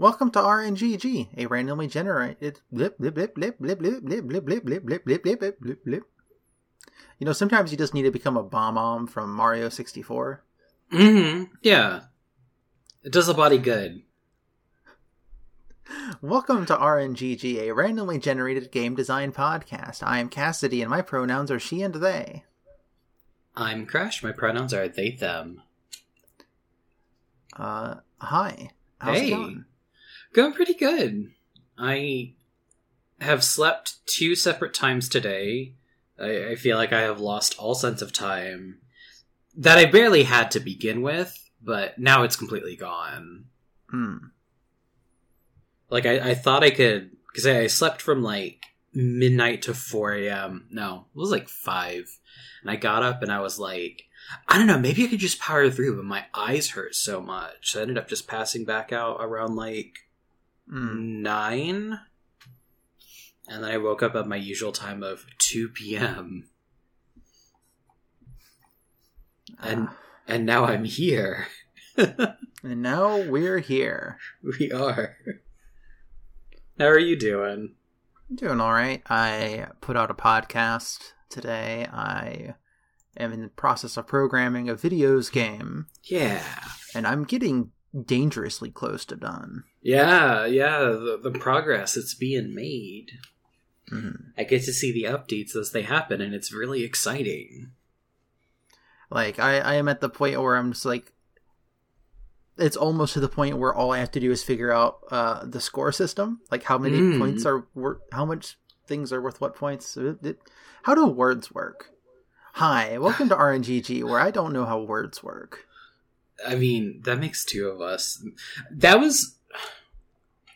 Welcome to RNGG, a randomly generated blip blip blip blip blip blip blip blip blip blip blip blip blip blip blip blip. You know, sometimes you just need to become a bomb bomb from Mario 64. Mm-hmm. Yeah. It does the body good. Welcome to RNGG, a randomly generated game design podcast. I am Cassidy, and my pronouns are she and they. I'm Crash. My pronouns are they, them. Uh, hi. How's hey. it going? Going pretty good. I have slept two separate times today. I, I feel like I have lost all sense of time that I barely had to begin with, but now it's completely gone. Hmm. Like I, I thought I could because I, I slept from like midnight to four a.m. No, it was like five, and I got up and I was like, I don't know, maybe I could just power through, but my eyes hurt so much. So I ended up just passing back out around like. Nine, and then I woke up at my usual time of two p.m. And Ah, and now I'm here. and now we're here. we are. How are you doing? I'm doing all right. I put out a podcast today. I am in the process of programming a videos game, Yeah. and I'm getting dangerously close to done. Yeah, yeah, the, the progress that's being made. Mhm. I get to see the updates as they happen, and it's really exciting. Like I, I am at the point where I'm just like, it's almost to the point where all I have to do is figure out uh, the score system, like how many Mm. points are worth, how much things are worth what points. It- how do words work? Hi, welcome to RNGG, where I don't know how words work. I mean, that makes two of us. That was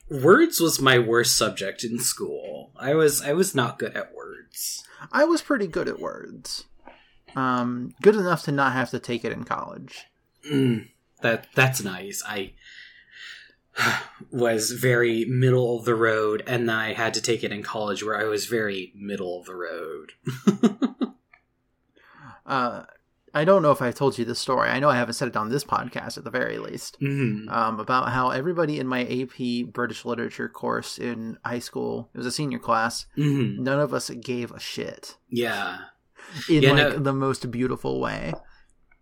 words was my worst subject in school. I was I was not good at words. I was pretty good at words. Um, good enough to not have to take it in college. Mm, that that's nice. I was very middle of the road, and I had to take it in college, where I was very middle of the road. Uh, I don't know if I told you this story. I know I haven't said it on this podcast at the very least. Mhm. Um, about how everybody in my AP British Literature course in high school, it was a senior class, Mhm. none of us gave a shit Yeah. in Yeah, like no- the most beautiful way.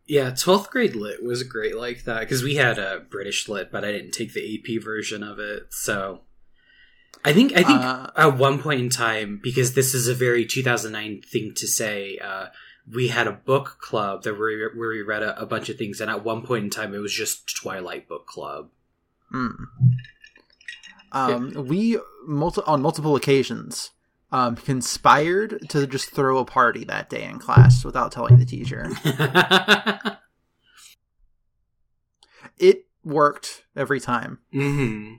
Yeah, 12th grade lit was great like that because we had a British lit, but I didn't take the AP version of it. So I think I think Uh, at one point in time, because this is a very 2009 thing to say, uh, we had a book club that we, where we read a, a bunch of things, and at one point in time, it was just Twilight Book Club. Mm. Um, we multi- on multiple occasions um, conspired to just throw a party that day in class without telling the teacher. It worked every time. hmm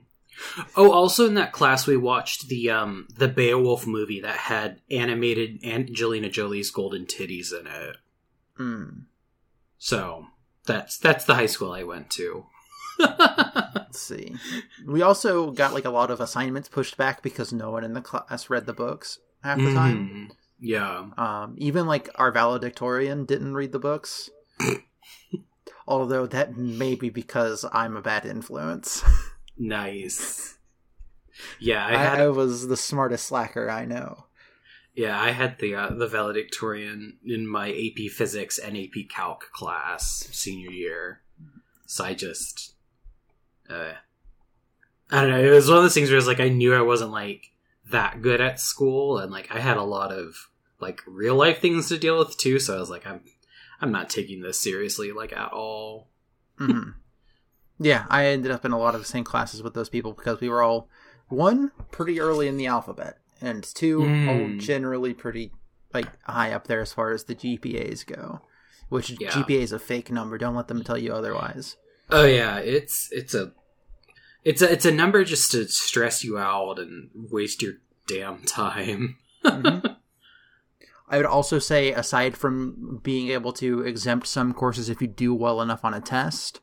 Oh, also in that class, we watched the um the Beowulf movie that had animated Angelina Jolie's golden titties in it. Mm. So that's that's the high school I went to. Let's see. We also got like a lot of assignments pushed back because no one in the class read the books half the time. Mhm. Yeah. Um, even like our valedictorian didn't read the books. Although that may be because I'm a bad influence. Nice. Yeah, I I, had I was the smartest slacker I know. yeah, I had the uh, the valedictorian in my AP Physics and AP Calc class senior year. So I just uh I don't know, it was one of those things where it's like I knew I wasn't like that good at school and like I had a lot of like real life things to deal with too, so I was like I'm I'm not taking this seriously like at all. hmm Yeah, I ended up in a lot of the same classes with those people because we were all one pretty early in the alphabet, and two Mm. all generally pretty like high up there as far as the GPAs go. Which Yeah. GPA is a fake number. Don't let them tell you otherwise. Oh yeah, it's it's a it's a it's a number just to stress you out and waste your damn time. Mhm. I would also say, aside from being able to exempt some courses if you do well enough on a test,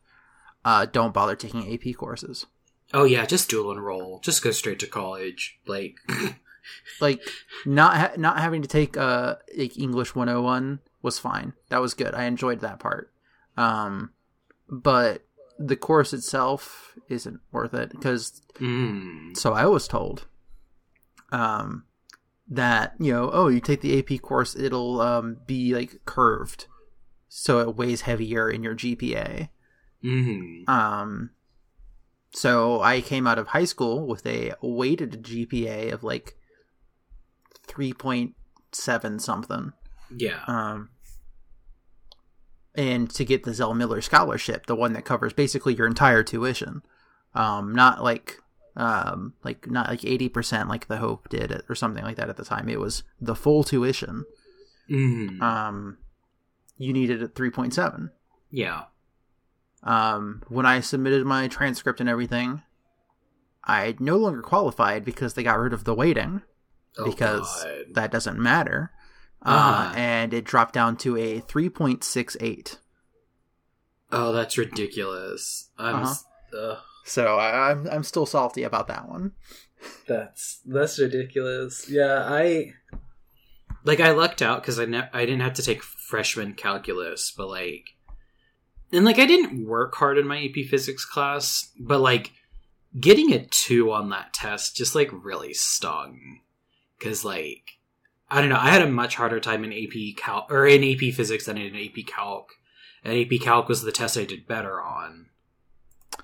uh, don't bother taking AP courses. Oh yeah, just dual enroll. Just go straight to college. Like Like not ha- not having to take uh like English 101 was fine. That was good. I enjoyed that part. Um, but the course itself isn't worth it because Mm. so I was told um that you know oh you take the AP course it'll um be like curved so it weighs heavier in your GPA Mm. um so I came out of high school with a weighted GPA of like 3.7 something Yeah. um, and to get the Zell Miller scholarship, the one that covers basically your entire tuition, um, not like um, like not like eighty percent like the Hope did or something like that at the time. It was the full tuition. Mm. Um, you needed a three point seven. yeah. Um, when I submitted my transcript and everything, I no longer qualified because they got rid of the weighting Oh, because God. that doesn't matter. Uh, Uh-huh. and it dropped down to a 3.68. Oh, that's ridiculous. I'm. Uh-huh. So I, I'm I'm still salty about that one. That's that's ridiculous. Yeah, I like I lucked out because I ne- I didn't have to take freshman calculus, but like, and like I didn't work hard in my AP Physics class, but like getting a two on that test just like really stung because like I don't know I had a much harder time in AP Cal or in AP Physics than in AP Calc, and AP Calc was the test I did better on.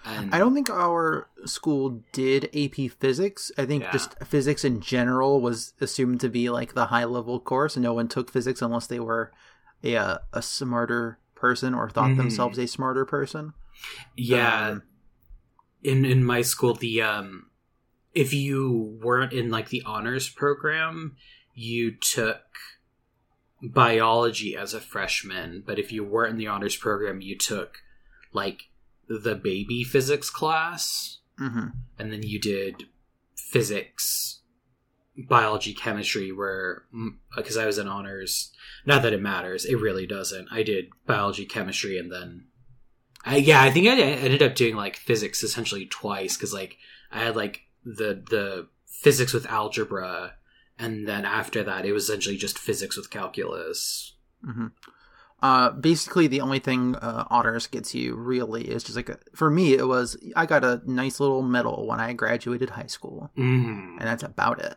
And I don't think our school did AP physics. I think Yeah. just physics in general was assumed to be like the high level course, and no one took physics unless they were a a smarter person or thought Mhm. themselves a smarter person. Yeah, Um, in in my school the um if you weren't in like the honors program you took biology as a freshman but if you weren't in the honors program you took like the baby physics class mhm. and then you did physics biology chemistry where because i was in honors not that it matters. It really doesn't. I did biology chemistry and then I, yeah i think i ended up doing like physics essentially twice because like i had like the the physics with algebra and then after that it was essentially just physics with calculus. Hmm Uh, basically, the only thing uh, honors gets you really is just like a, for me, it was I got a nice little medal when I graduated high school, mm, and that's about it.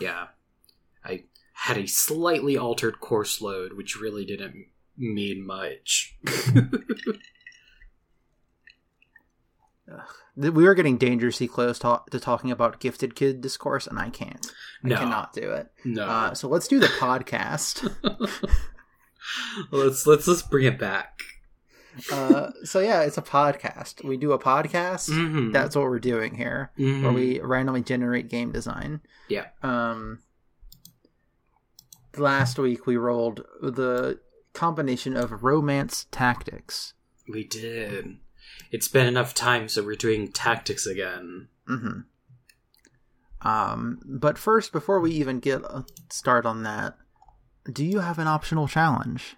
yeah had a slightly altered course load which really didn't mean much We are getting dangerously close to, to talking about gifted kid discourse, and I can't. I No. cannot do it. no Uh, so let's do the podcast. let's let's let's bring it back. uh, so yeah, it's a podcast. We do a podcast. Mhm. That's what we're doing here, Mhm. where we randomly generate game design. Yeah. Um. Last week we rolled the combination of romance tactics. we did. It's been enough time, so we're doing tactics again. hmm Um, but first, before we even get a start on that, do you have an optional challenge?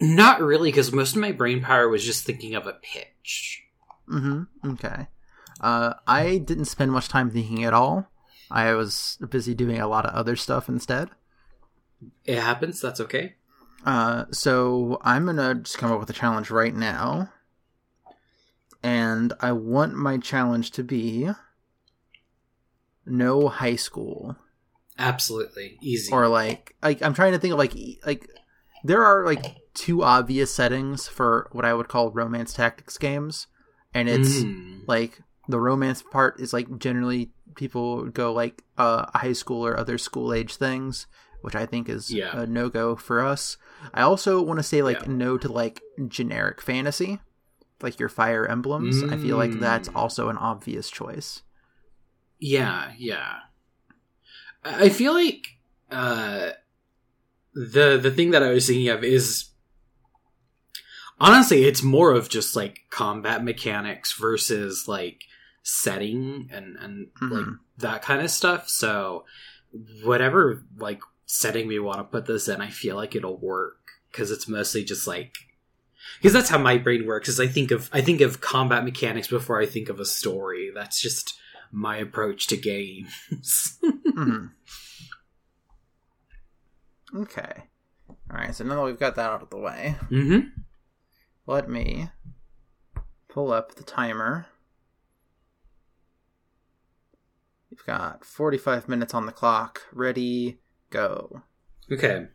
Not really, because most of my brain power was just thinking of a pitch. Mm-hmm. Okay. Uh, I didn't spend much time thinking at all. I was busy doing a lot of other stuff instead. It happens. That's okay. Uh, so I'm gonna just come up with a challenge right now, and I want my challenge to be no high school Absolutely easy. or like like I'm trying to think of like like there are like two obvious settings for what I would call romance tactics games, and it's Mm. like the romance part is like generally people go like uh high school or other school age things which i think is Yeah. a no-go for us i also want to say like Yeah. no to like generic fantasy like your fire emblems i feel like that's Mm. also an obvious choice Yeah, yeah. I feel like uh, the the thing that I was thinking of is honestly, it's more of just like combat mechanics versus like setting and and like Mhm. that kind of stuff. So whatever like setting we want to put this in, I feel like it'll work because it's mostly just like because that's how my brain works. Is I think of I think of combat mechanics before I think of a story. That's just my approach to games. Mhm. okay all right so now that we've got that out of the way mm-hmm. let me pull up the timer. We've got 45 minutes on the clock. Ready, go. Okay.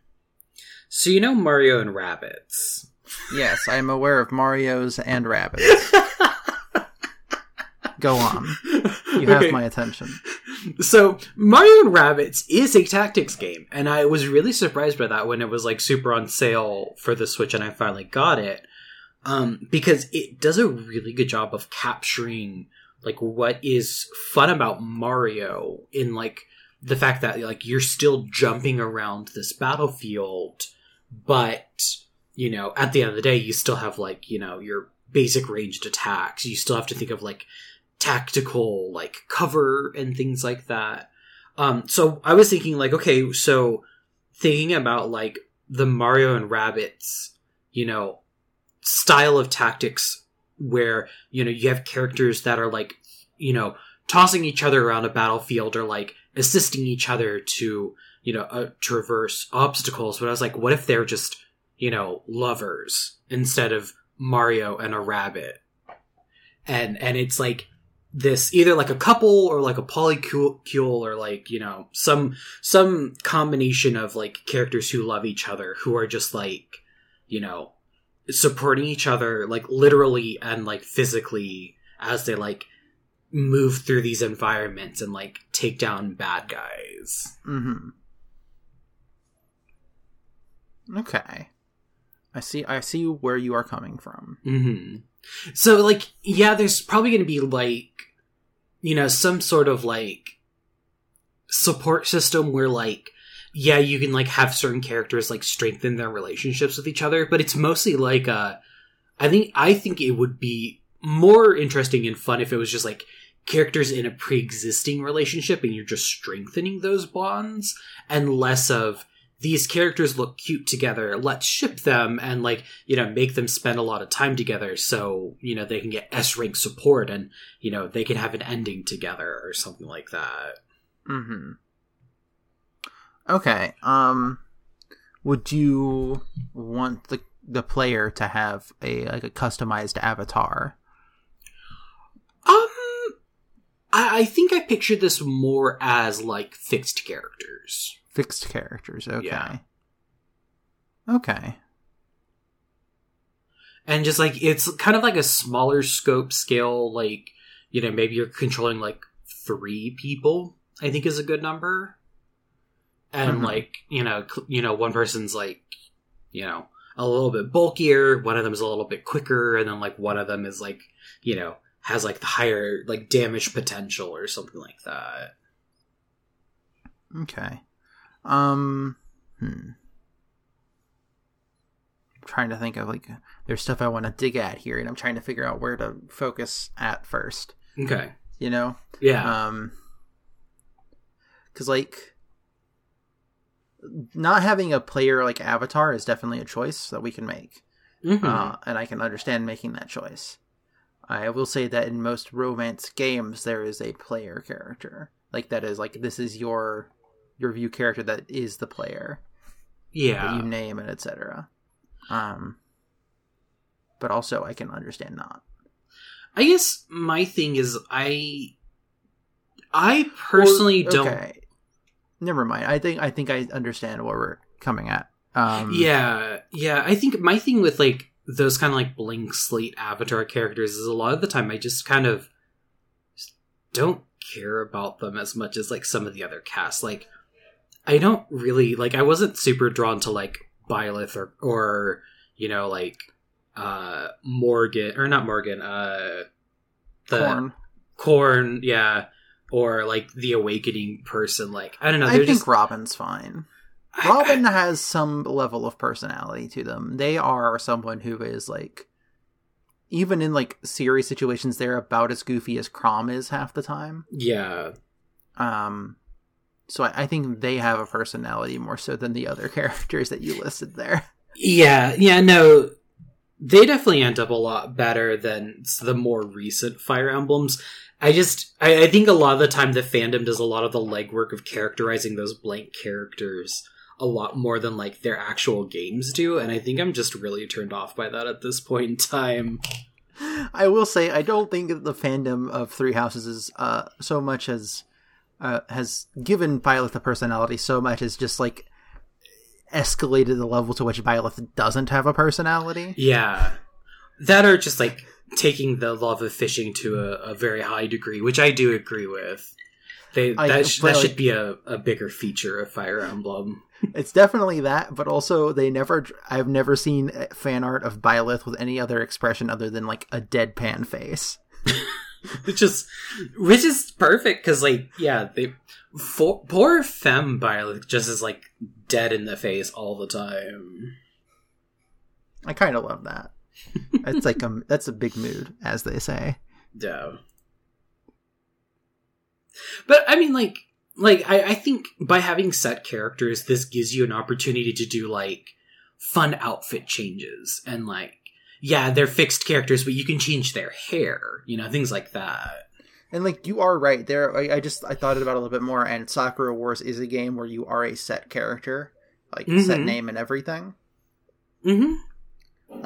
So you know Mario and Rabbids. Yes, I am aware of Mario's and Rabbids. Go on. You have Okay. my attention. So Mario and Rabbids is a tactics game, and I was really surprised by that when it was like super on sale for the Switch, and I finally got it. Um, because it does a really good job of capturing like what is fun about Mario in like the fact that like you're still jumping around this battlefield, but you know at the end of the day you still have like you know your basic ranged attacks. You still have to think of like tactical like cover and things like that. Um, so I was thinking like, okay, so thinking about like the Mario and Rabbids, you know, style of tactics where, you know, you have characters that are like, you know, tossing each other around a battlefield or like assisting each other to, you know, uh, traverse obstacles. But I was like, what if they're just, you know, lovers instead of Mario and a rabbit? And, and it's like, this either like a couple or like a polycule or like you know some some combination of like characters who love each other who are just like you know supporting each other like literally and like physically as they like move through these environments and like take down bad guys hmm Okay. I see I see where you are coming from. hmm So, like, yeah, there's probably going to be like, you know, some sort of like support system where like, yeah, you can like have certain characters like strengthen their relationships with each other, but it's mostly like, uh, I think I think it would be more interesting and fun if it was just like characters in a pre-existing relationship and you're just strengthening those bonds and less of these characters look cute together let's ship them and like you know make them spend a lot of time together so you know they can get s rank support and you know they can have an ending together or something like that mm-hmm Okay. Um would you want the the player to have a like a customized avatar? um I, I think i pictured this more as like fixed characters Fixed characters, okay. Yeah. Okay. and just like it's kind of like a smaller scope scale like you know maybe you're controlling like three people i think is a good number and Mhm. like you know cl- you know one person's like you know a little bit bulkier one of them is a little bit quicker and then like one of them is like you know has like the higher like damage potential or something like that Okay. Um hmm. I'm trying to think of like there's stuff I want to dig at here and I'm trying to figure out where to focus at first, okay you know? yeah Um cuz like not having a player like avatar is definitely a choice that we can make. Mhm. uh, and I can understand making that choice. I will say that in most romance games, there is a player character, like that is like this is your your view character that is the player that yeah you name and etc. Um, but also I can understand not. i guess my thing is i i personally Or- don't Never mind. I think I think I understand where we're coming at. Um, yeah, yeah. I think my thing with like those kind of like blank slate avatar characters is a lot of the time I just kind of just don't care about them as much as like some of the other casts. Like, I don't really like. I wasn't super drawn to like Byleth or or you know like uh Morgan or not Morgan. Uh, the Corrin. Corrin, yeah. Or like the awakening person, like I don't know. I They're think just Robin's fine. I- Robin has some level of personality to them. They are someone who is like even in like serious situations they're about as goofy as Chrom is half the time. yeah, Um so I, I think they have a personality more so than the other characters that you listed there. Yeah, yeah, no. They definitely end up a lot better than the more recent Fire Emblems. I just, I, I think a lot of the time the fandom does a lot of the legwork of characterizing those blank characters a lot more than like their actual games do, and I think I'm just really turned off by that at this point in time. I will say I don't think the fandom of Three Houses is uh, so much as uh, has given Byleth a personality so much as just like escalated the level to which Byleth doesn't have a personality. Yeah. That are just like taking the love of fishing to a, a very high degree, which I do agree with. They I- that, sh- that like- should be a, a bigger feature of Fire Emblem. It's definitely that, but also they never. I've never seen fan art of Byleth with any other expression other than like a deadpan face. which is which is perfect because like yeah they for, poor femme Byleth just is like dead in the face all the time I kind of love that. It's like um, that's a big mood, as they say. yeah but i mean like like I, I think by having set characters this gives you an opportunity to do like fun outfit changes and like yeah they're fixed characters but you can change their hair you know things like that And like you are right there. I, I just I thought about it a little bit more. And Sakura Wars is a game where you are a set character, like set Mhm. name and everything. mm-hmm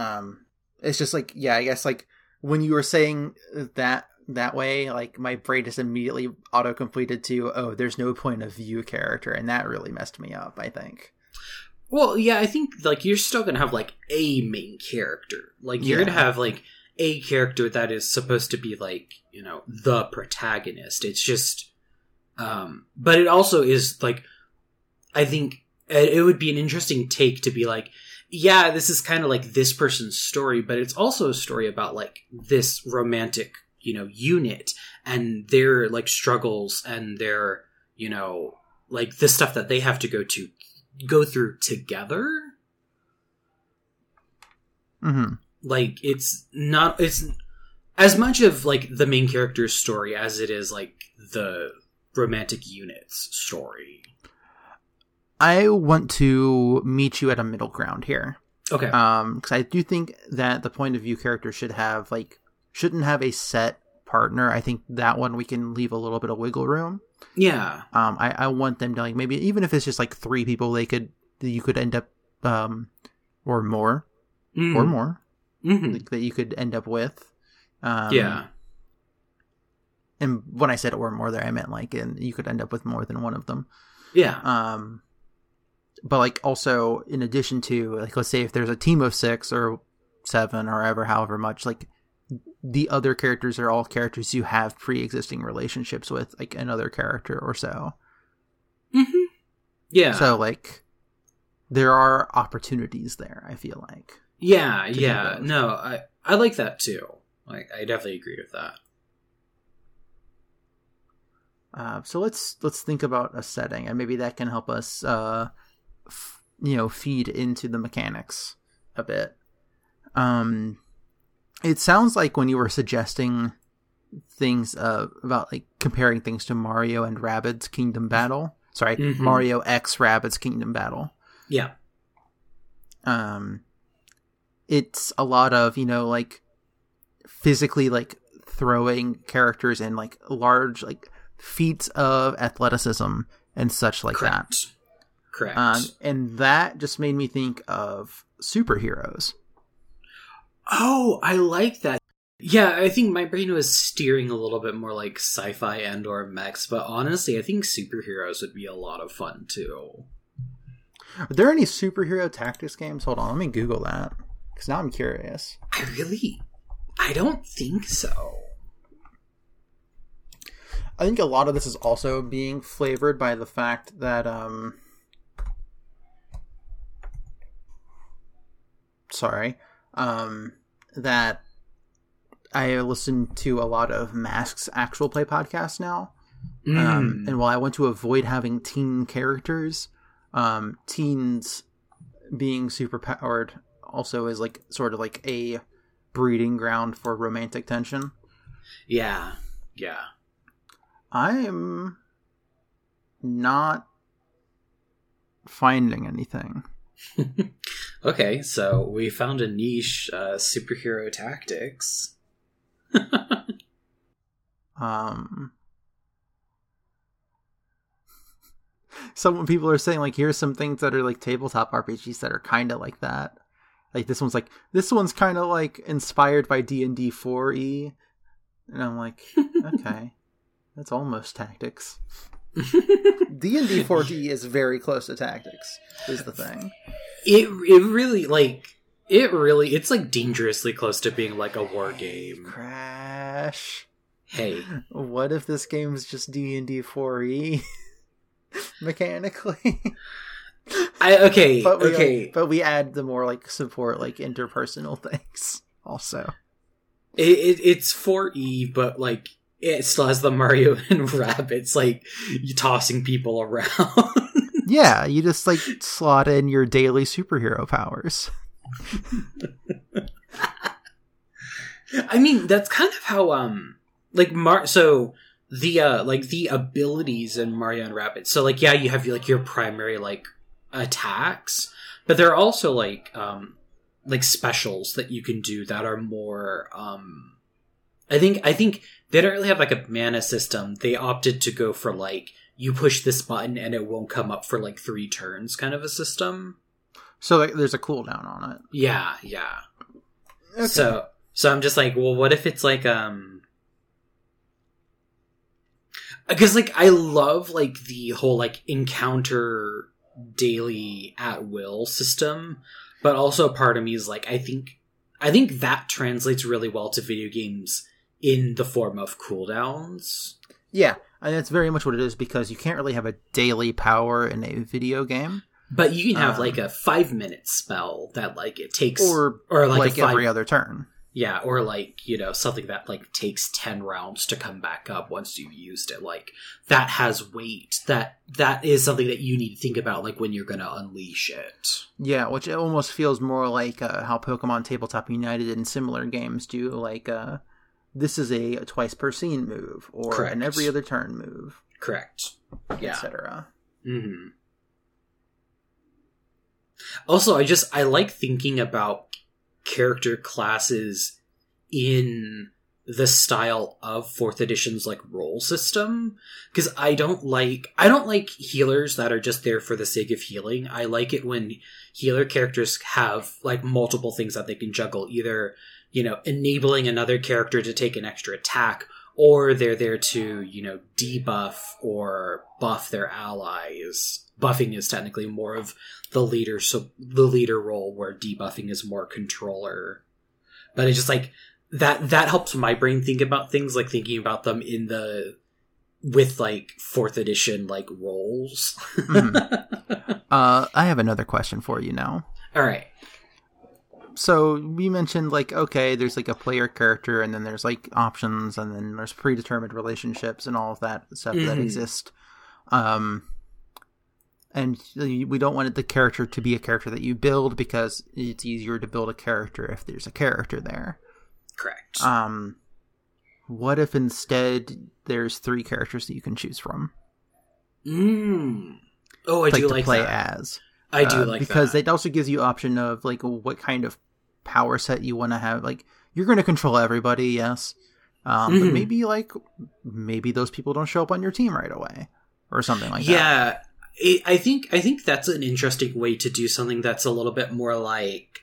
Um, it's just like yeah, I guess like when you were saying that that way, like my brain just immediately auto completed to oh, there's no point of view character, and that really messed me up. I think. Well, yeah, I think like you're still gonna have like a main character. Like you're Yeah. gonna have like a character that is supposed to be like you know the protagonist. It's just, um, but it also is like, I think it it would be an interesting take to be like, yeah, this is kind of like this person's story, but it's also a story about like this romantic you know unit and their like struggles and their you know like the stuff that they have to go to go through together. Hmm like it's not it's as much of like the main character's story as it is like the romantic unit's story. I want to meet you at a middle ground here. okay. Um because i do think that the point of view character should have like shouldn't have a set partner i think that one we can leave a little bit of wiggle room. Yeah. Um i i want them to like maybe even if it's just like three people they could you could end up um or more Mm. or more Mhm. like, that you could end up with. Um yeah. And when i said or more there i meant like and you could end up with more than one of them. Yeah. Um but like also in addition to like let's say if there's a team of six or seven or ever however much like the other characters are all characters you have pre-existing relationships with like another character or so. Mhm. yeah. So like there are opportunities there i feel like yeah yeah. no i i like that too. Like i definitely agree with that. Uh, so let's let's think about a setting and maybe that can help us uh f- you know feed into the mechanics a bit. Um it sounds like when you were suggesting things uh about like comparing things to mario and rabbids kingdom battle sorry Mhm. mario x rabbids kingdom battle. Yeah. Um it's a lot of you know like physically like throwing characters in like large like feats of athleticism and such like that. Correct correct. Um, and that just made me think of superheroes Oh, I like that. Yeah, I think my brain was steering a little bit more like sci-fi and or mechs, but honestly, I think superheroes would be a lot of fun too. are there any superhero tactics games hold on let me google that because now i'm curious I really I don't think so. i think a lot of this is also being flavored by the fact that um sorry um that i listen to a lot of masks actual play podcasts now um, Mm. and while I want to avoid having teen characters, um, teens being super powered also is like sort of like a breeding ground for romantic tension. yeah. Yeah. I'm not finding anything. okay, so we found a niche uh, superhero tactics. Um, some people are saying like here's some things that are like tabletop RPGs that are kind of like that. like this one's like this one's kind of like inspired by D and D four E, and I'm like, okay, that's almost tactics. D and D four E is very close to tactics. Is the thing. It it really like it really it's like dangerously close to being like a war game. Crash. Hey, What if this game is just D and D four E mechanically? I okay but we, okay. but we add the more like support like interpersonal things also. It, it it's four E, but like it still has the Mario and Rabbids like you tossing people around. Yeah, you just like slot in your daily superhero powers. I mean, that's kind of how um like Mar so the uh like the abilities in Mario and Rabbids. So like yeah, you have like your primary like attacks, but there are also like um like specials that you can do that are more um I think I think they don't really have like a mana system. They opted to go for like you push this button and it won't come up for like 3 turns kind of a system. So like, there's a cooldown on it. Yeah, yeah. So so I'm just like, well, what if it's like um because like I love like the whole like encounter daily at will system, but also part of me is like I think I think that translates really well to video games in the form of cooldowns. yeah, and that's very much what it is because you can't really have a daily power in a video game, But you can have Um, like a five minute spell that like it takes or or like, like, five, every other turn. Yeah, or like, you know, something that like takes 10 rounds to come back up once you've used it. Like that has weight. That that is something that you need to think about like when you're going to unleash it. Yeah, which it almost feels more like uh, how Pokemon Tabletop United and similar games do. Like, uh, this is a twice per scene move, or Correct. an every other turn move, Correct. Yeah. etc. Mhm. Also, I just I like thinking about character classes in the style of fourth edition's like role system because i don't like i don't like healers that are just there for the sake of healing i like it when healer characters have like multiple things that they can juggle either you know enabling another character to take an extra attack or they're there to you know debuff or buff their allies. Buffing is technically more of the leader so the leader role where debuffing is more controller. But it's just like that that helps my brain think about things like thinking about them in the with like fourth edition like roles. Uh, I have another question for you now. all right So we mentioned like okay, there's like a player character, and then there's like options, and then there's predetermined relationships and all of that stuff that Mhm. exist. Um, and we don't want the character to be a character that you build because it's easier to build a character if there's a character there. correct Um, what if instead there's three characters that you can choose from, mm. oh i like do like play that as? I do Uh, like because that it also gives you option of like what kind of power set you want to have. Like you're going to control everybody, yes, um, but Mhm. maybe like maybe those people don't show up on your team right away or something like that. yeah it, i think i think that's an interesting way to do something that's a little bit more like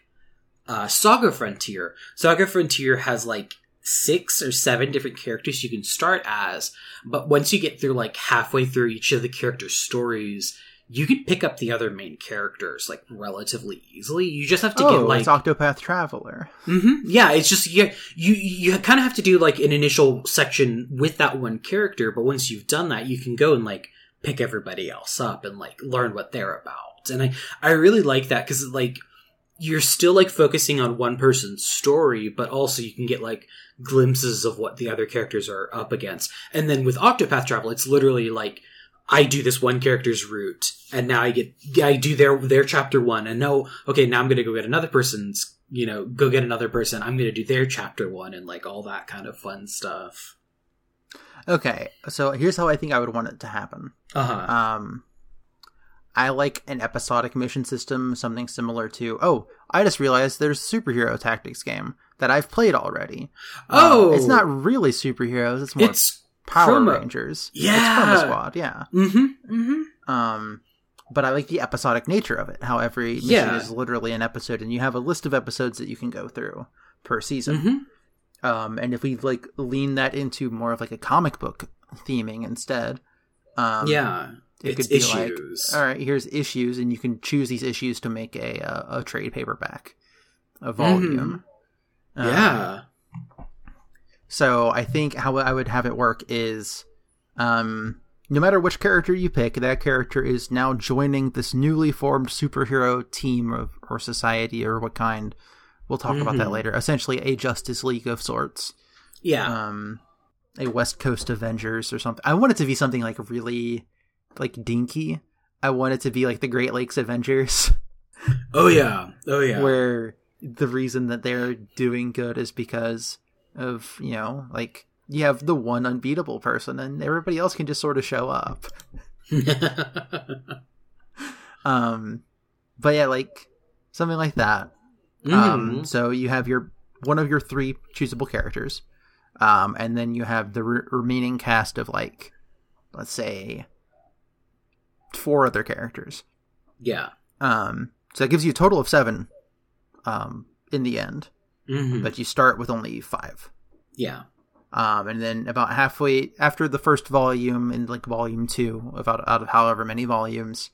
uh, saga frontier saga frontier has like six or seven different characters you can start as but once you get through like halfway through each of the character stories you could pick up the other main characters like relatively easily you just have to Oh, get like it's Octopath Traveler. hmm Yeah, it's just you you you kind of have to do like an initial section with that one character, but once you've done that, you can go and like pick everybody else up and like learn what they're about. And I I really like that because like you're still like focusing on one person's story, but also you can get like glimpses of what the other characters are up against. And then with Octopath Travel, it's literally like I do this one character's route, and now I get I do their their chapter one, and no, okay, now I'm gonna go get another person's, you know, go get another person. I'm gonna do their chapter one, and like all that kind of fun stuff. Okay, so here's how I think I would want it to happen. Uh huh. Um, I like an episodic mission system, something similar to. Oh, I just realized there's a superhero tactics game that I've played already. Uh, Oh! it's not really superheroes; it's more it's Power. Rangers. Yeah. it's Chroma Squad. Yeah. mm-hmm mm-hmm. Um, but I like the episodic nature of it. How every mission Yeah. is literally an episode, and you have a list of episodes that you can go through per season. Mm-hmm. Um, and if we like lean that into more of like a comic book theming instead, um, yeah, it it's could be issues. like, all right, here's issues, and you can choose these issues to make a a, a trade paperback, a volume. Um, yeah. So I think how I would have it work is, um, no matter which character you pick, that character is now joining this newly formed superhero team of, or society or what kind. We'll talk about that Mhm. later. Essentially, a Justice League of sorts, yeah. um, a West Coast Avengers or something. I want it to be something like really, like dinky. I want it to be like the Great Lakes Avengers. oh yeah. Oh yeah. where the reason that they're doing good is because of you know like you have the one unbeatable person and everybody else can just sort of show up. Um but yeah like something like that. Um Mhm. so you have your one of your three choosable characters. Um and then you have the re- remaining cast of like let's say four other characters. Yeah. um, so that gives you a total of seven um, in the end, Mhm. but you start with only five. yeah. Um, and then about halfway after the first volume, in like volume two, about out of however many volumes,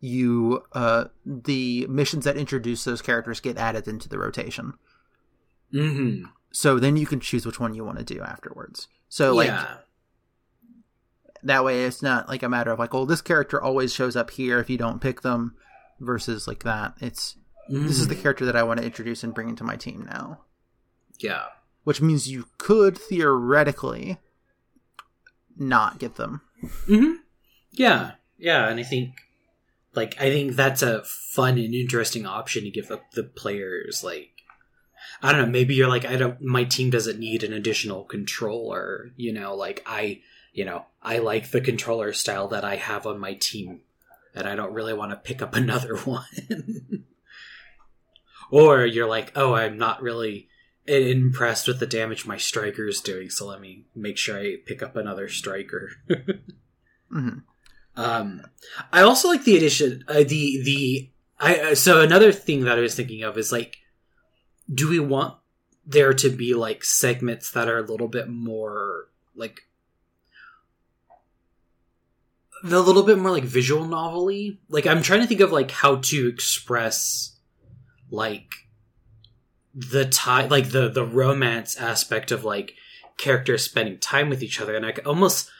you uh, the missions that introduce those characters get added into the rotation. hmm So then you can choose which one you want to do afterwards. So like yeah. that way, it's not like a matter of like, oh, this character always shows up here if you don't pick them, versus like that. It's this is the Mhm. character that I want to introduce and bring into my team now. yeah. Which means you could theoretically not get them. hmm Yeah, yeah, and I think, like, I think that's a fun and interesting option to give up the players. Like, I don't know, maybe you're like, I don't, my team doesn't need an additional controller. You know, like I, you know, I like the controller style that I have on my team, and I don't really want to pick up another one. Or you're like, oh, I'm not really impressed with the damage my striker is doing, so let me make sure I pick up another striker. hmm Um, I also like the addition, uh, the the I uh, so another thing that I was thinking of is like, do we want there to be like segments that are a little bit more like a little bit more like visual novelty? Like I'm trying to think of like how to express like the time, like the the romance aspect of like characters spending time with each other, and i almost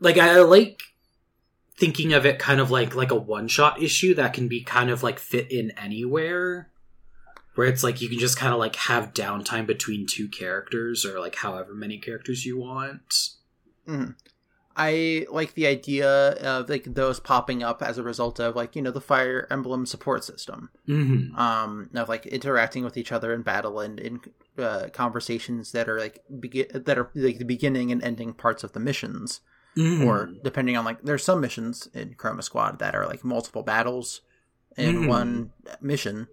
like I like thinking of it kind of like like a one shot issue that can be kind of like fit in anywhere. Where it's like you can just kind of like have downtime between two characters or like however many characters you want. Hmm I like the idea of like those popping up as a result of like you know the Fire Emblem support system, mm-hmm. um, of like interacting with each other in battle and in uh, conversations that are like begin that are like the beginning and ending parts of the missions. Mm-hmm. or depending on like there's some missions in Chroma Squad that are like multiple battles in Mhm. one mission,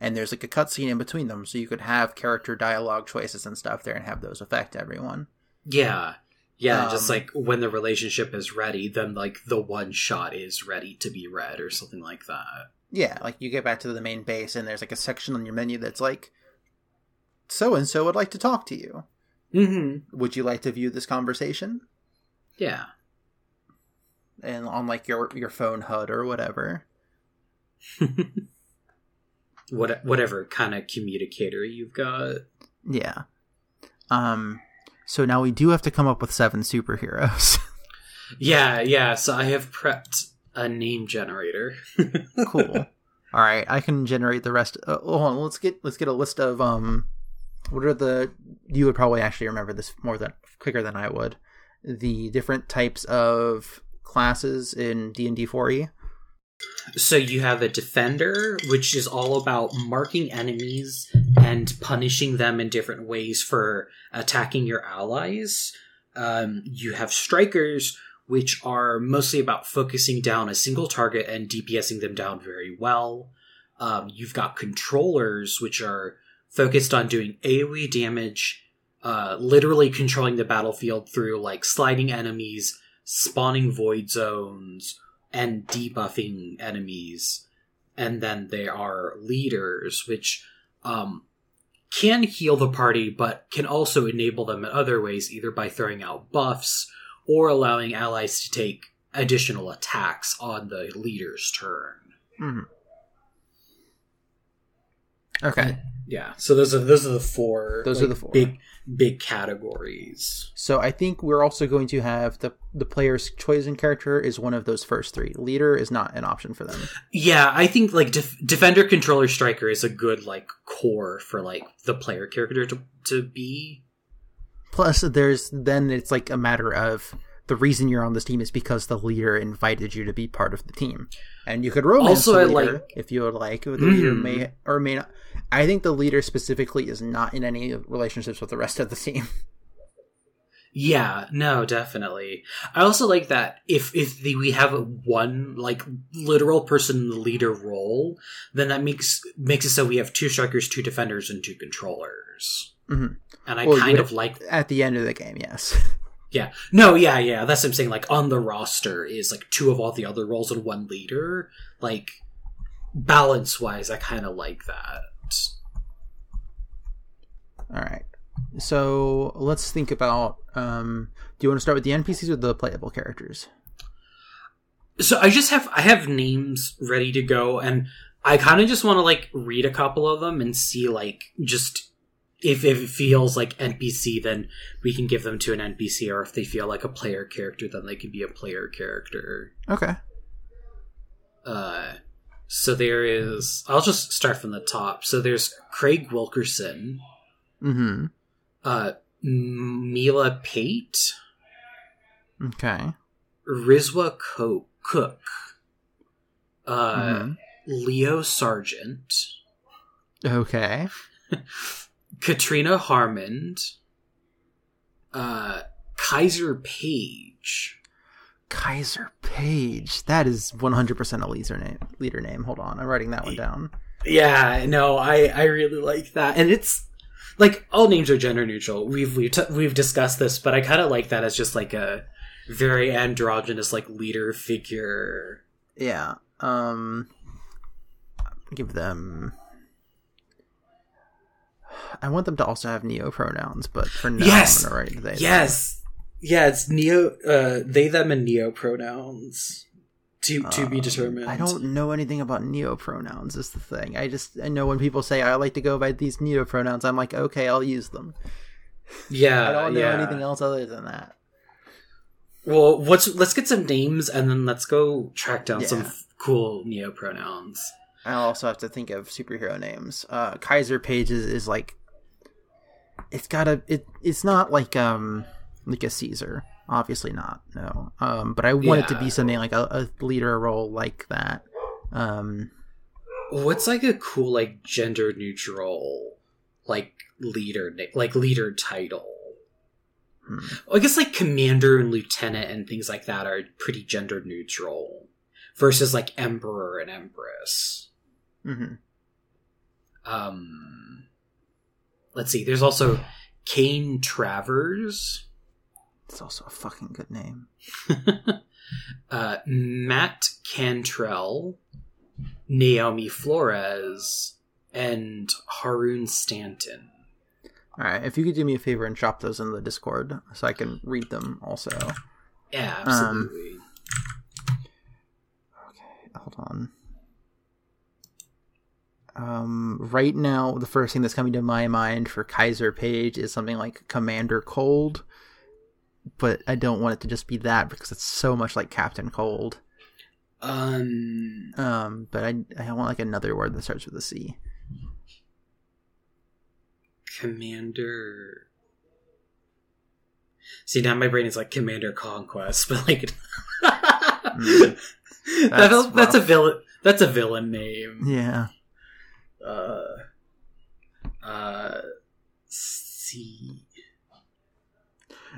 and there's like a cutscene in between them, so you could have character dialogue choices and stuff there and have those affect everyone. yeah yeah just Um, like when the relationship is ready then like the one shot is ready to be read or something like that Yeah, like you get back to the main base and there's like a section on your menu that's like, so and so would like to talk to you. mm-hmm. Would you like to view this conversation? yeah And on like your your phone HUD or whatever. what whatever kind of communicator you've got Yeah. Um. So now we do have to come up with seven superheroes. yeah yeah so i have prepped a name generator cool. All right, I can generate the rest. Uh, hold on, let's get let's get a list of um. What are the? You would probably actually remember this more than quicker than I would. The different types of classes in D and D four E. So you have a defender, which is all about marking enemies and punishing them in different ways for attacking your allies. Um, you have strikers, which are mostly about focusing down a single target and DPSing them down very well. Um, you've got controllers, which are focused on doing AoE damage, uh, literally controlling the battlefield through like sliding enemies, spawning void zones, and debuffing enemies. And then there are leaders, which um, can heal the party, but can also enable them in other ways, either by throwing out buffs or allowing allies to take additional attacks on the leader's turn. hmm Okay. Um, yeah, so those are those are the four. Those are the four. big big categories. So I think we're also going to have the the player's chosen character is one of those first three. Leader is not an option for them. Yeah, I think like def- defender, controller, striker is a good like core for like the player character to to be. Plus, there's then it's like a matter of the reason you're on this team is because the leader invited you to be part of the team, and you could romance Also, the leader like- if you would like. The leader Mhm. may or may not. I think the leader specifically is not in any relationships with the rest of the team. Yeah, no, definitely. I also like that if if the, we have one like literal person in the leader role, then that makes makes it so we have two strikers, two defenders, and two controllers. Mhm. And I Well, kind of like At the end of the game, yes. Yeah. No, yeah, yeah. That's what I'm saying. Like on the roster is like two of all the other roles and one leader. Like balance wise, I kind of like that. All right. So let's think about. Um, do you want to start with the NPCs or the playable characters? So I just have I have names ready to go, and I kind of just want to like read a couple of them and see like just if, if it feels like NPC, then we can give them to an NPC, or if they feel like a player character, then they can be a player character. Okay. Uh, so there is. I'll just start from the top. So there's Craig Wilkerson, Mm-hmm. uh, Mila Pate, Okay. Rizwa Co- Cook, uh, Mhm. Leo Sargent, Okay. Katrina Harmond, uh, Kaiser Page. Kaiser Page. That is 100% a leader name. Leader name. Hold on, I'm writing that one down. Yeah, no, I I really like that, and it's like all names are gender neutral. We've we've t- we've discussed this, but I kind of like that as just like a very androgynous like leader figure. Yeah. Um. Give them. I want them to also have neo pronouns, but for now, Yes! I'm gonna write they. them. Yes, yeah, it's neo uh, they them and neo pronouns to to be Um, determined. I don't know anything about neo pronouns. Is the thing. I just I know when people say I like to go by these neo pronouns, I'm like, okay, I'll use them. Yeah, I don't know yeah. anything else other than that. Well, what's let's get some names and then let's go track down some f- cool neo pronouns. I'll also have to think of superhero names. Uh, Kaiser Pages is, is like, it's got a it. It's not like um like a Caesar, obviously not. No, um, but I want it to be something like a, a leader role like that. Um, What's like a cool like gender neutral like leader like leader title? hmm. I guess like commander and lieutenant and things like that are pretty gender neutral versus like emperor and empress. Hmm Um let's see, there's also Kane Travers, It's also a fucking good name. uh Matt Cantrell, Naomi Flores, and Haroon Stanton. All right, if you could do me a favor and drop those in the Discord so I can read them also. Yeah, Um, absolutely. Okay, hold on. Um, right now, the first thing that's coming to my mind for Kaiser Page is something like Commander Cold, but I don't want it to just be that because it's so much like Captain Cold. um Um, but I I want like another word that starts with a C. Commander. See now my brain is like Commander Conquest, but like Mm. that, That's that's a villain. That's a villain name. Yeah. Uh, uh, see.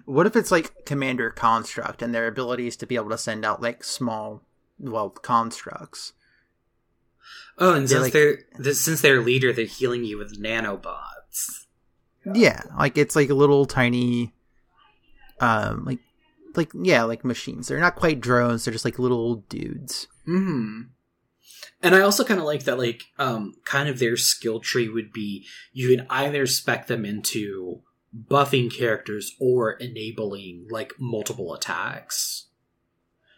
What if it's like Commander Construct and their abilities to be able to send out like small, well, constructs? Oh, and They're since like- they're this, since they're leader, they're healing you with nanobots. Yeah, like it's like a little tiny, um, like like yeah, like machines. They're not quite drones. They're just like little dudes. Hmm. And I also kind of like that, like, um, kind of their skill tree would be you can either spec them into buffing characters or enabling like multiple attacks.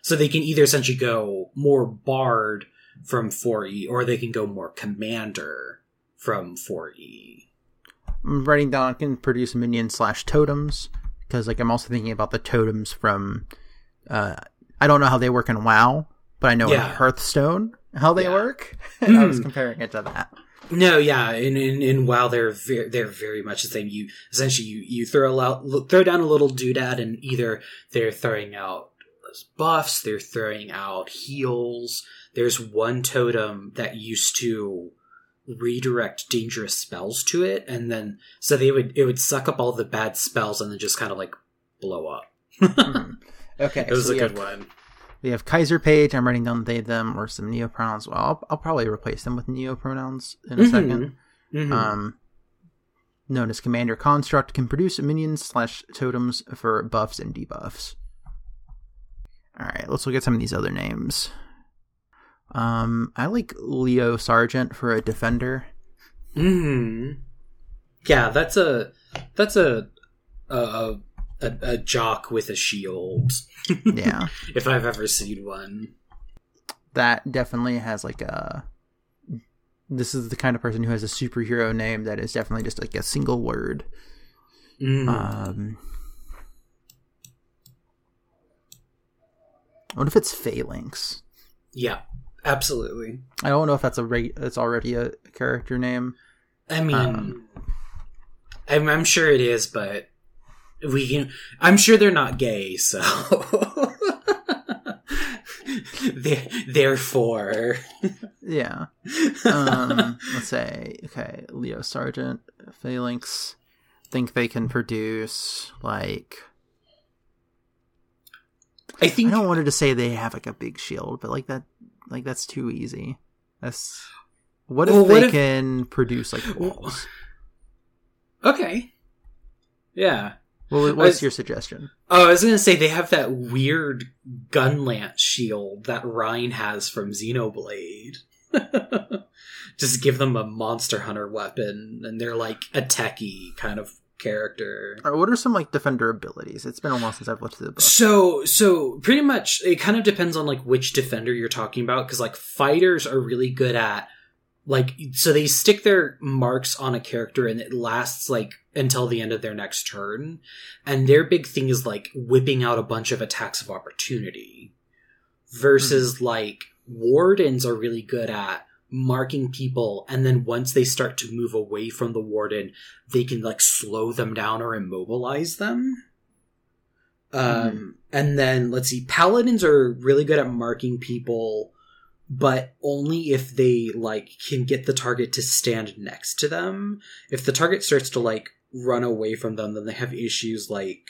So they can either essentially go more bard from 4E or they can go more commander from 4E. I'm writing down I can produce minion slash totems because like I'm also thinking about the totems from. Uh, I don't know how they work in WoW, but I know Yeah. in Hearthstone how they Yeah. work. and I was Hmm. comparing it to that. No, yeah, and, and, in WoW they're very, they're very much the same. You essentially you you throw out throw down a little doodad, and either they're throwing out buffs, they're throwing out heals. There's one totem that used to redirect dangerous spells to it, and then so they would it would suck up all the bad spells and then just kind of like blow up. Mhm. Okay, It was so a good have, one. We have Kaiser Page. I'm writing down they them or some neopronouns. Well, I'll, I'll probably replace them with neopronouns in a Mhm. second. Mhm. um, known as Commander Construct, can produce minions slash totems for buffs and debuffs. All right, let's look at some of these other names. Um, I like Leo Sargent for a defender. hmm Yeah, that's a that's a a, a a a jock with a shield. Yeah, if I've ever seen one. that definitely has like a. This is the kind of person who has a superhero name that is definitely just like a single word. Mm. Um, what if it's Phalanx? yeah, absolutely. I don't know if that's a rate. It's already a character name. I mean, Um, I'm, I'm sure it is, but we can. I'm sure they're not gay, so. Therefore, Yeah. Um, let's say okay, Leo Sargent, Phalanx. Think they can produce like I think I don't wanted to say they have like a big shield, but like that like that's too easy. That's what if Well, what they if- can produce like walls? okay. Yeah. What, what's your suggestion? Oh, I was gonna say they have that weird gun lance shield that Reyn has from Xenoblade. Just give them a monster hunter weapon, and they're like a techie kind of character. Or what are some like defender abilities? It's been a while since I've looked at the book. So, so pretty much it kind of depends on like which defender you're talking about because like fighters are really good at like so they stick their marks on a character and it lasts like until the end of their next turn. And their big thing is like whipping out a bunch of attacks of opportunity versus like wardens are really good at marking people and then once they start to move away from the warden they can like slow them down or immobilize them. Um, and then let's see, paladins are really good at marking people, but only if they like can get the target to stand next to them. If the target starts to like run away from them, then they have issues like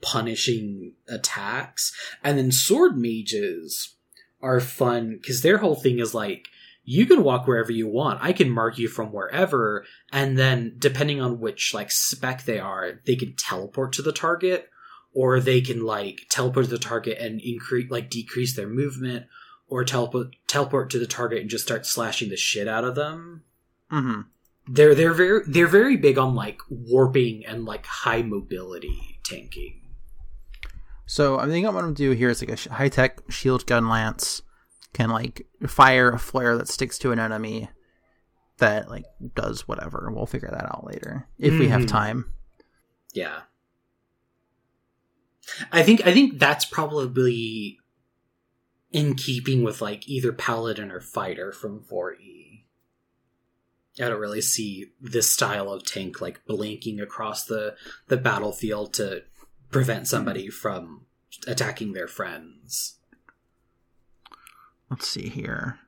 punishing attacks. And then sword mages are fun because their whole thing is like you can walk wherever you want. I can mark you from wherever, and then depending on which like spec they are, they can teleport to the target or they can like teleport to the target and increase like decrease their movement or teleport teleport to the target and just start slashing the shit out of them hmm they're they're very they're very big on like warping and like high mobility tanking So I think what I'm gonna do here is like a high tech shield gun lance can like fire a flare that sticks to an enemy that like does whatever. We'll figure that out later if we have Mhm. time. yeah i think i think that's probably in keeping with like either paladin or fighter from 4e i don't really see this style of tank like blinking across the the battlefield to prevent somebody from attacking their friends. Let's see here.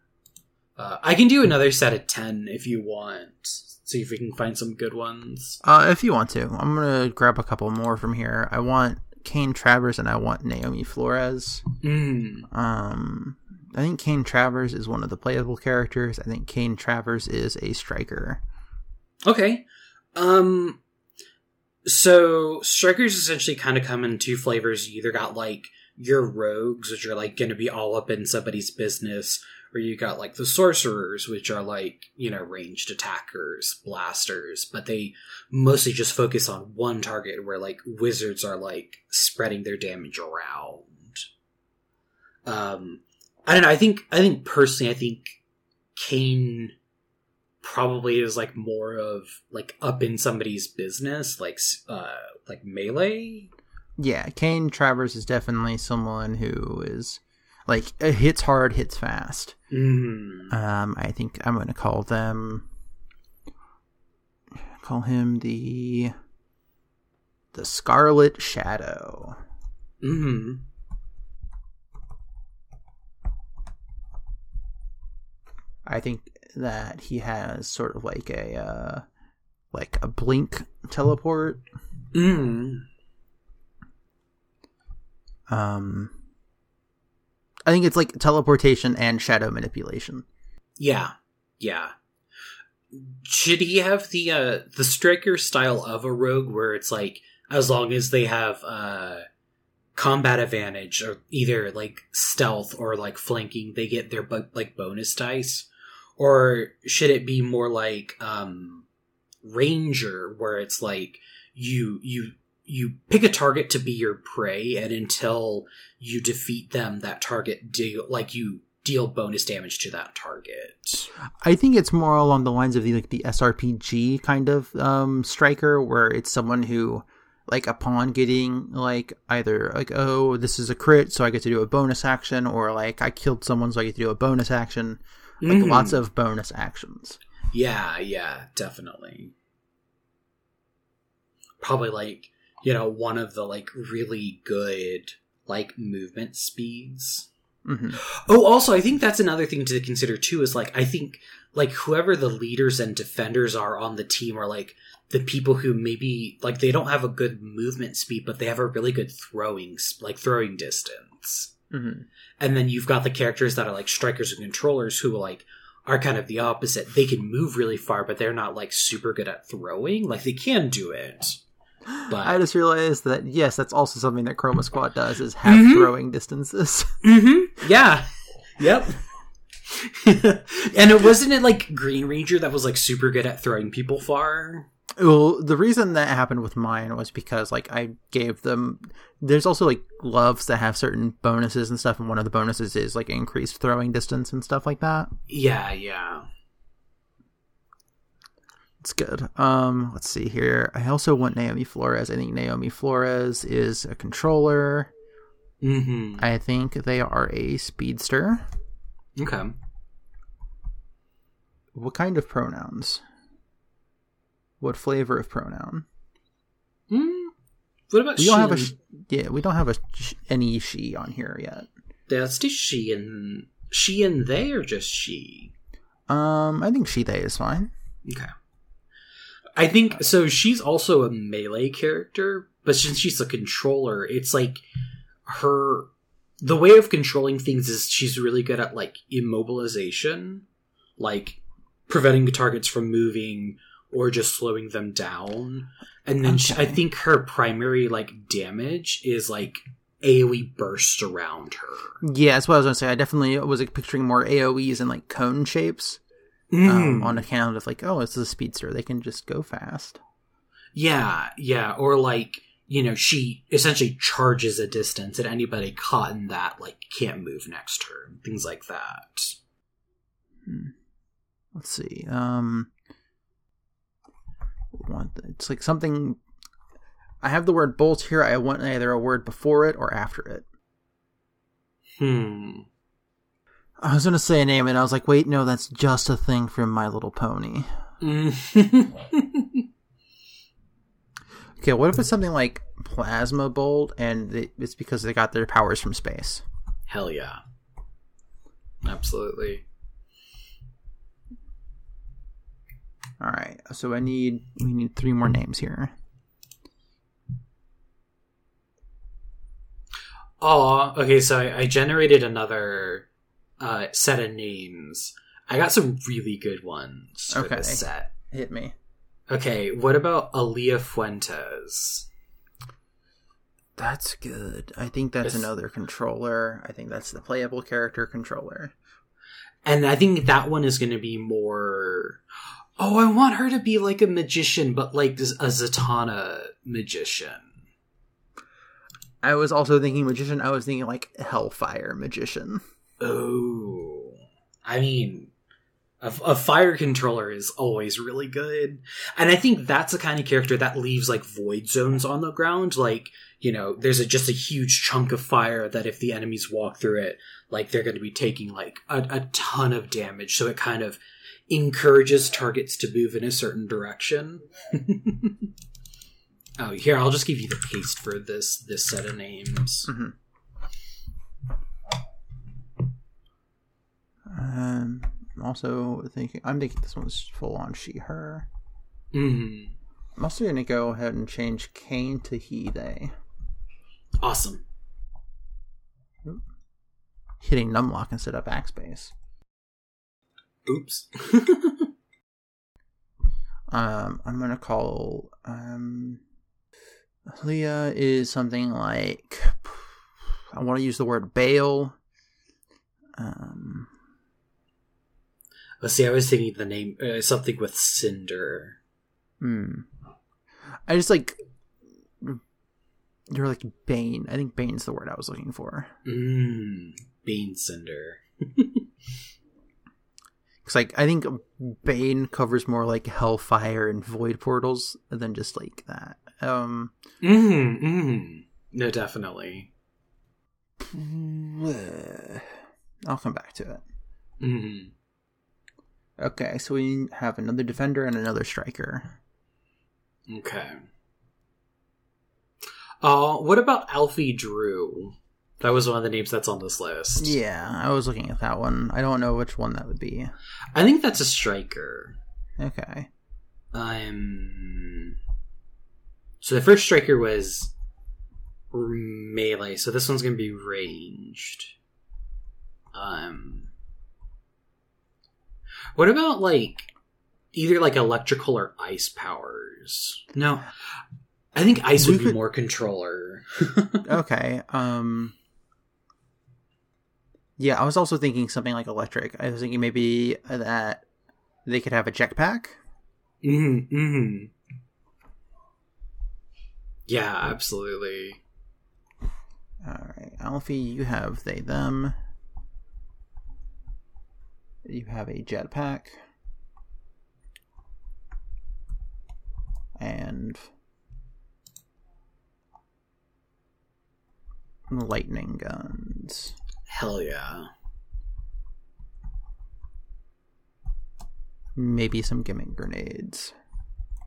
uh, i can do another set of 10 if you want. See if we can find some good ones. Uh, if you want to, I'm gonna grab a couple more from here. I want Kane Travers and I want Naomi Flores. mm. Um, I think Kane Travers is one of the playable characters. I think Kane Travers is a striker. Okay. Um So strikers essentially kind of come in two flavors. You either got like your rogues, which are like going to be all up in somebody's business, or you got like the sorcerers, which are like you know ranged attackers, blasters, but they mostly just focus on one target. Where like wizards are like spreading their damage around. Um, I don't know. I think I think personally, I think Kane probably is like more of like up in somebody's business, like uh like melee. Yeah, Kane Travers is definitely someone who is like uh, hits hard, hits fast. Mm. Um, I think I'm going to call them call him the the Scarlet Shadow. Mm. I think that he has sort of like a uh, like a blink teleport. Mm. Um, I think it's like teleportation and shadow manipulation. Yeah, yeah. Should he have the uh the striker style of a rogue, where it's like as long as they have uh combat advantage or either like stealth or like flanking, they get their bu- like bonus dice, or should it be more like um ranger, where it's like you you you pick a target to be your prey, and until you defeat them, that target deal like you deal bonus damage to that target. I think it's more along the lines of the like the SRPG kind of um striker where it's someone who like upon getting like either like oh this is a crit so I get to do a bonus action or like I killed someone so I get to do a bonus action like Mhm. lots of bonus actions. Yeah, yeah, definitely. Probably like, you know, one of the like really good like movement speeds. hmm Oh, also, I think that's another thing to consider too. Is like I think like whoever the leaders and defenders are on the team are like the people who maybe like they don't have a good movement speed, but they have a really good throwing like throwing distance. hmm And then you've got the characters that are like strikers and controllers who like are kind of the opposite. They can move really far, but they're not like super good at throwing. Like they can do it. But I just realized that yes, that's also something that Chroma Squad does is have Mhm. throwing distances. Mm-hmm. Yeah. Yep. and it wasn't it like Green Ranger that was like super good at throwing people far. Well, the reason that happened with mine was because like I gave them. There's also like gloves that have certain bonuses and stuff, and one of the bonuses is like increased throwing distance and stuff like that. Yeah, yeah. It's good. Um, let's see here. I also want Naomi Flores. I think Naomi Flores is a controller. Mm-hmm. I think they are a speedster. Okay. What kind of pronouns? What flavor of pronoun? Mm. What about We she? don't have a sh- yeah. We don't have a sh- any she on here yet. That's just she and she and they or just she? Um, I think she they is fine. Okay. I think so. She's also a melee character, but since she's a controller, it's like her. The way of controlling things is she's really good at like immobilization, like preventing the targets from moving or just slowing them down. And then she, I think her primary like damage is like AOE burst around her. Yeah, that's what I was gonna say. I definitely was like, picturing more AOE's and like cone shapes Mm. um, on account of like, oh, it's a speedster; they can just go fast. Yeah, yeah, or like you know, she essentially charges a distance, and anybody caught in that like can't move next to her, things like that. Let's see. Um, want it's like something. I have the word bolt here. I want either a word before it or after it. Hmm. I was gonna say a name, and I was like, wait, no, that's just a thing from My Little Pony. Okay, what if it's something like Plasma Bolt, and it- it's because they got their powers from space? Hell yeah, absolutely. All right, so I need we need three more names here. Oh, okay. So I, I generated another uh, set of names. I got some really good ones for Okay. this set. Hit me. Okay, what about Aaliyah Fuentes? That's good. I think that's Yes. another controller. I think that's the playable character controller. And I think that one is going to be more. Oh, I want her to be like a magician, but like a Zatanna magician. I was also thinking magician. I was thinking like Hellfire magician. Oh, I mean, a, a fire controller is always really good, and I think that's the kind of character that leaves like void zones on the ground. Like you know, there's a, just a huge chunk of fire that if the enemies walk through it, like they're going to be taking like a, a ton of damage. So it kind of encourages targets to move in a certain direction. oh, here I'll just give you the paste for this this set of names. Mhm. Um, I'm also thinking. I'm thinking this one's full on she her. Mhm. I'm also gonna go ahead and change Kane to he they. Awesome. Hitting numlock instead of backspace. Oops. Um, I'm gonna call um, Leah is something like I want to use the word bail. Um, Let's see. I was thinking the name uh, something with Cinder. hmm. I just like you're like Bane. I think Bane's the word I was looking for. Mmm. Bane Cinder. Cause like I think Bane covers more like Hellfire and Void portals than just like that. Um, Mm. Mm. No, definitely. I'll come back to it. Mm. Okay, so we have another defender and another striker. Okay. Uh, what about Alfie Drew? That was one of the names that's on this list. Yeah, I was looking at that one. I don't know which one that would be. I think that's a striker. Okay. Um. So the first striker was melee, so this one's gonna be ranged. Um. What about like either like electrical or ice powers? No, I think ice We would be could- more controller. Okay. Um Yeah, I was also thinking something like electric. I was thinking maybe that they could have a jetpack. hmm hmm Yeah, absolutely. All right, Alfie, you have they them. You have a jetpack. And lightning guns. Hell yeah. Maybe some gimmick grenades.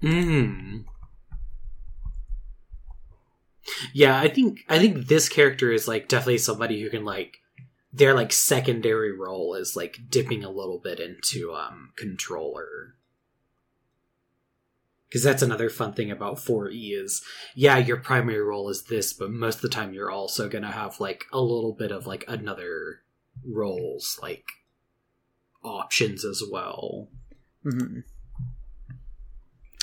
Hmm. Yeah, I think I think this character is like definitely somebody who can like their like secondary role is like dipping a little bit into um controller. Cuz that's another fun thing about 4E is yeah, your primary role is this, but most of the time you're also going to have like a little bit of like another roles like options as well. hmm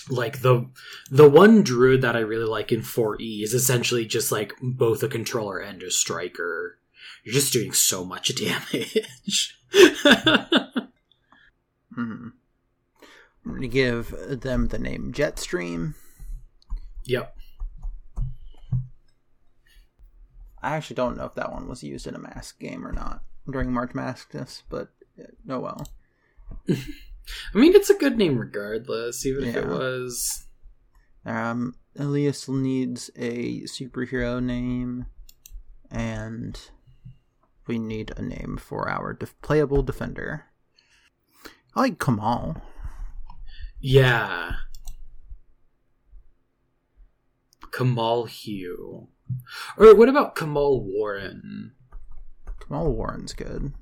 like the the one druid that I really like in 4E is essentially just like both a controller and a striker. You're just doing so much damage. hmm I'm gonna give them the name Jetstream. yep. I actually don't know if that one was used in a mask game or not during March Maskness, but no, oh well. I mean it's a good name regardless, even if it was Um, Elias needs a superhero name, and we need a name for our def- playable defender. I like Kamal. Yeah. Kamal Hugh. Or what about Kamal Warren? Kamal Warren's good.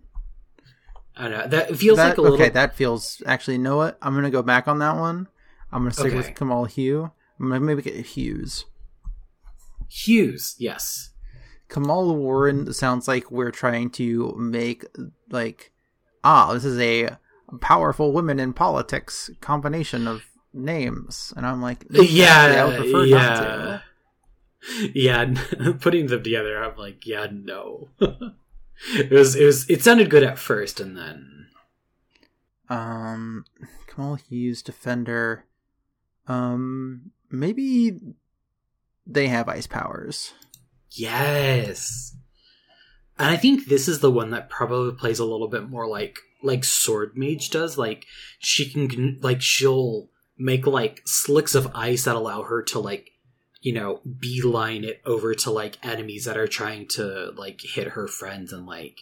I don't know. That feels That- like a little okay, that feels actually. You know what? I'm gonna go back on that one. I'm gonna stick Okay. with Kamal Hugh. I'm gonna maybe get Hughes. Hughes, yes. Kamal Warren sounds like we're trying to make like ah, this is a powerful women in politics combination of names, and I'm like, Yeah, I would prefer not yeah. to." Yeah, putting them together, I'm like, yeah, no. it was, it was, it sounded good at first, and then, Um, Kamal Hughes, defender. Um, maybe they have ice powers. Yes. And I think this is the one that probably plays a little bit more like, like Sword Mage does. Like, she can, like, she'll make, like, slicks of ice that allow her to, like, you know, beeline it over to, like, enemies that are trying to, like, hit her friends and, like,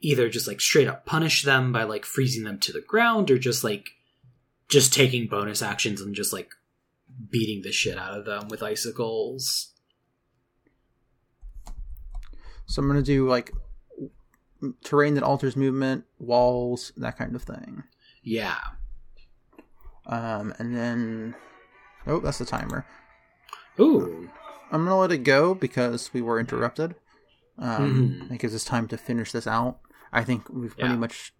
either just, like, straight up punish them by, like, freezing them to the ground or just, like, just taking bonus actions and just, like, beating the shit out of them with icicles. So I'm gonna do like terrain that alters movement, walls, that kind of thing. Yeah. Um, and then oh, that's the timer. Ooh. I'm gonna let it go because we were interrupted. Um, Mhm. It gives us time to finish this out. I think we've pretty Yeah. much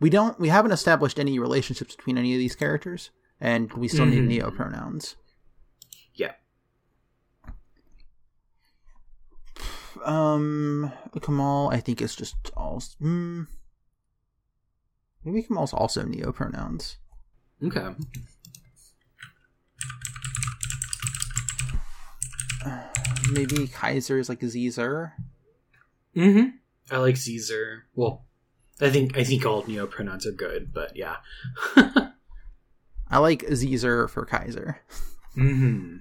we don't we haven't established any relationships between any of these characters, and we still Mhm. need neo pronouns. Yeah. Um, Kamal, I think is just all. Mm, maybe Kamal's also neo pronouns. Okay. Maybe Kaiser is like Caesar. Mm-hmm. I like Caesar. Well, I think I think all neo pronouns are good, but yeah. I like Caesar for Kaiser. mm-hmm.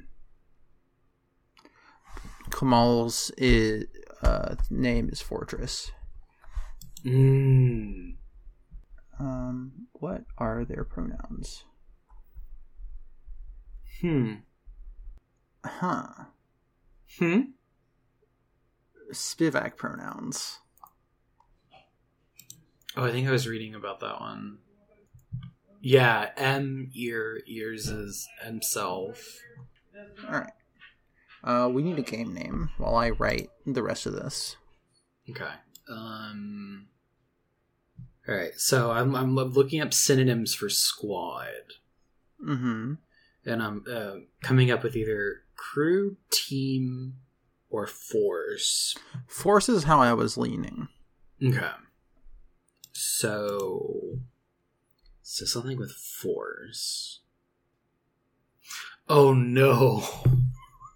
Kamal's is, uh, name is Fortress. Mm. Um, what are their pronouns? Hmm. Huh. Hmm. Spivak pronouns. Oh, I think I was reading about that one. Yeah, M ear ears is himself. Alright. Uh, we need a game name while I write the rest of this. Okay. Um. All right. So I'm I'm looking up synonyms for squad, Mm-hmm. and I'm uh, coming up with either crew, team, or force. Force is how I was leaning. Okay. So, so something with force. Oh no!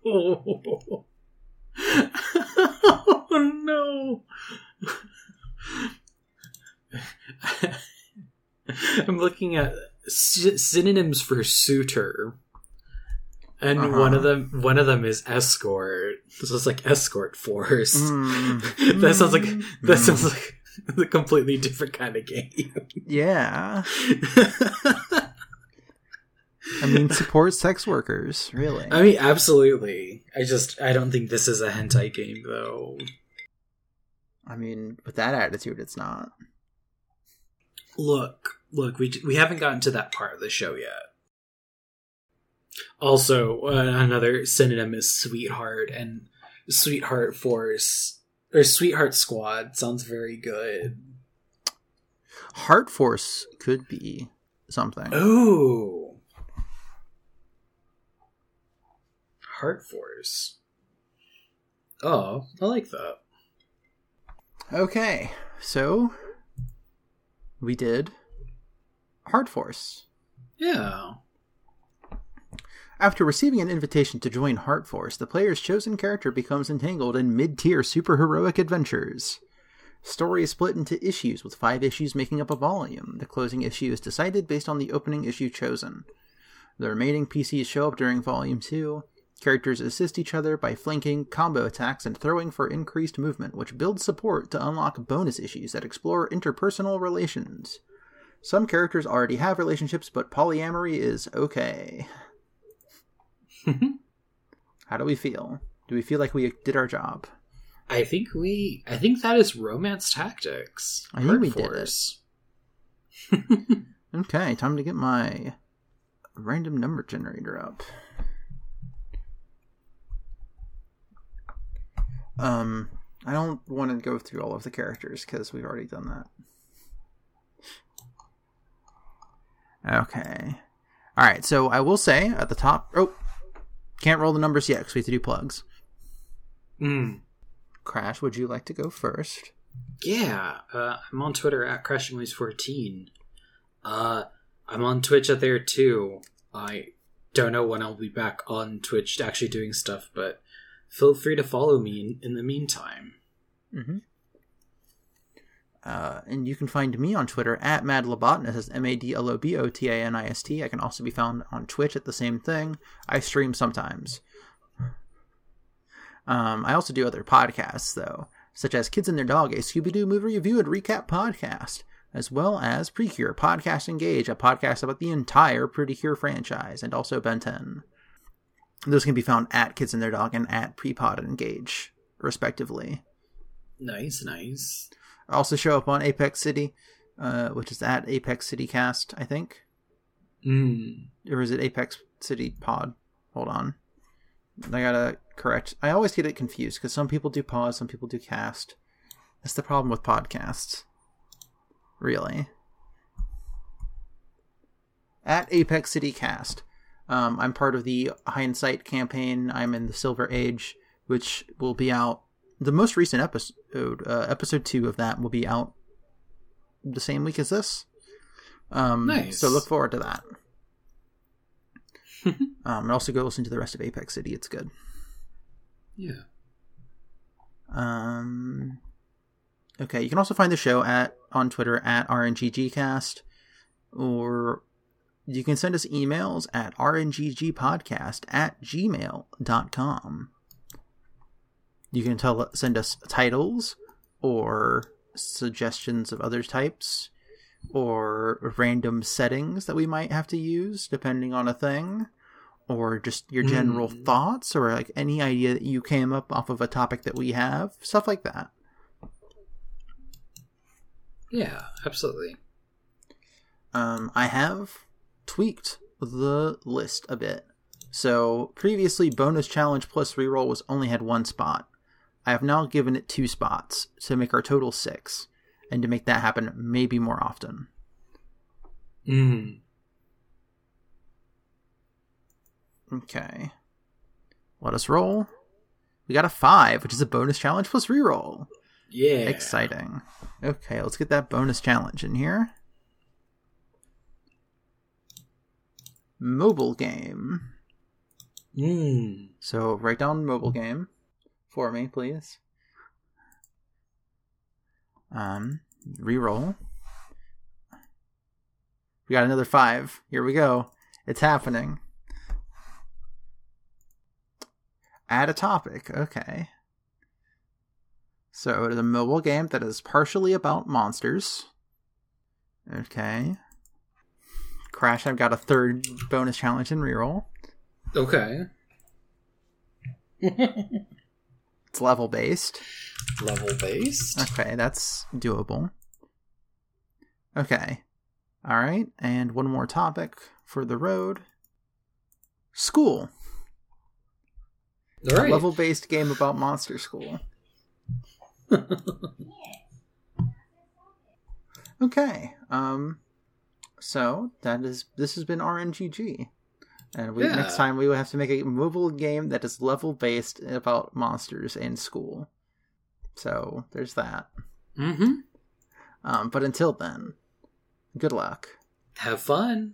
Oh, no! I'm looking at synonyms for suitor, and Uh-huh. one of them one of them is escort. This is like escort force. Mm. that sounds like that Mm. sounds like a completely different kind of game. Yeah. I mean, support sex workers, really. I mean, absolutely. I just I don't think this is a hentai game though. I mean, with that attitude, it's not. Look, look, we we haven't gotten to that part of the show yet. Also, uh, another synonym is sweetheart and sweetheart force or sweetheart squad sounds very good. Heart Force could be something. Ooh. Heart Force. Oh, I like that. Okay, so we did Heart Force. Yeah. After receiving an invitation to join Heart Force, the player's chosen character becomes entangled in mid-tier superheroic adventures. Story is split into issues, with five issues making up a volume. The closing issue is decided based on the opening issue chosen. The remaining PCs show up during Volume 2. Characters assist each other by flanking, combo attacks, and throwing for increased movement, which builds support to unlock bonus issues that explore interpersonal relations. Some characters already have relationships, but polyamory is okay. How do we feel? Do we feel like we did our job? I think we. I think that is romance tactics. I think we did it. Okay, time to get my random number generator up. Um, I don't want to go through all of the characters because we've already done that. Okay. All right, so I will say at the top. Oh, can't roll the numbers yet because we have to do plugs. Mm. Crash, would you like to go first? Yeah, uh, I'm on Twitter at CrashingNoise14. Uh, I'm on Twitch at there too. I don't know when I'll be back on Twitch actually doing stuff, but feel free to follow me in, the meantime. Mm-hmm. Uh, and you can find me on Twitter at madlobotanist. That's M A D L O B O T A N I S T. I can also be found on Twitch at the same thing. I stream sometimes. Um, I also do other podcasts though, such as Kids and Their Dog, a Scooby Doo movie review and recap podcast, as well as Precure Podcast Engage, a podcast about the entire Pretty Cure franchise, and also Ben 10. Those can be found at Kids and Their Dog and at Prepod and Engage, respectively. Nice, nice. I also show up on Apex City, uh, which is at Apex City Cast, I think. Mm. Or is it Apex City Pod? Hold on. I gotta correct. I always get it confused because some people do pod, some people do cast. That's the problem with podcasts. Really. At Apex City Cast. Um, I'm part of the Hindsight campaign. I'm in the Silver Age, which will be out. The most recent episode, uh, episode two of that, will be out the same week as this. Um, Nice. So look forward to that. um, and also go listen to the rest of Apex City. It's good. Yeah. Um, okay, you can also find the show at on Twitter at RNGGcast, or you can send us emails at rnggpodcast at gmail.com. You can tell send us titles or suggestions of other types or random settings that we might have to use depending on a thing or just your general Mm. thoughts or like any idea that you came up off of a topic that we have stuff like that Yeah, absolutely. um, i have tweaked the list a bit so previously bonus challenge plus reroll was only had one spot i have now given it two spots to make our total six and to make that happen maybe more often Mm. Okay. Let us roll. We got a five, which is a bonus challenge plus reroll. Yeah. Exciting. Okay, let's get that bonus challenge in here. Mobile game. Mm. So write down mobile game for me, please. Um, reroll. We got another five. Here we go. It's happening. Add a topic. Okay. So it is a mobile game that is partially about monsters. Okay. Crash, I've got a third bonus challenge and reroll. Okay. It's level based. Level based. Okay, that's doable. Okay. All right, and one more topic for the road. School. All right. level based game about monster school. okay. Um so that is this has been RNGG. And we Yeah. next time we will have to make a mobile game that is level based about monsters in school. So there's that. mm-hmm. Um, but until then, good luck. Have fun.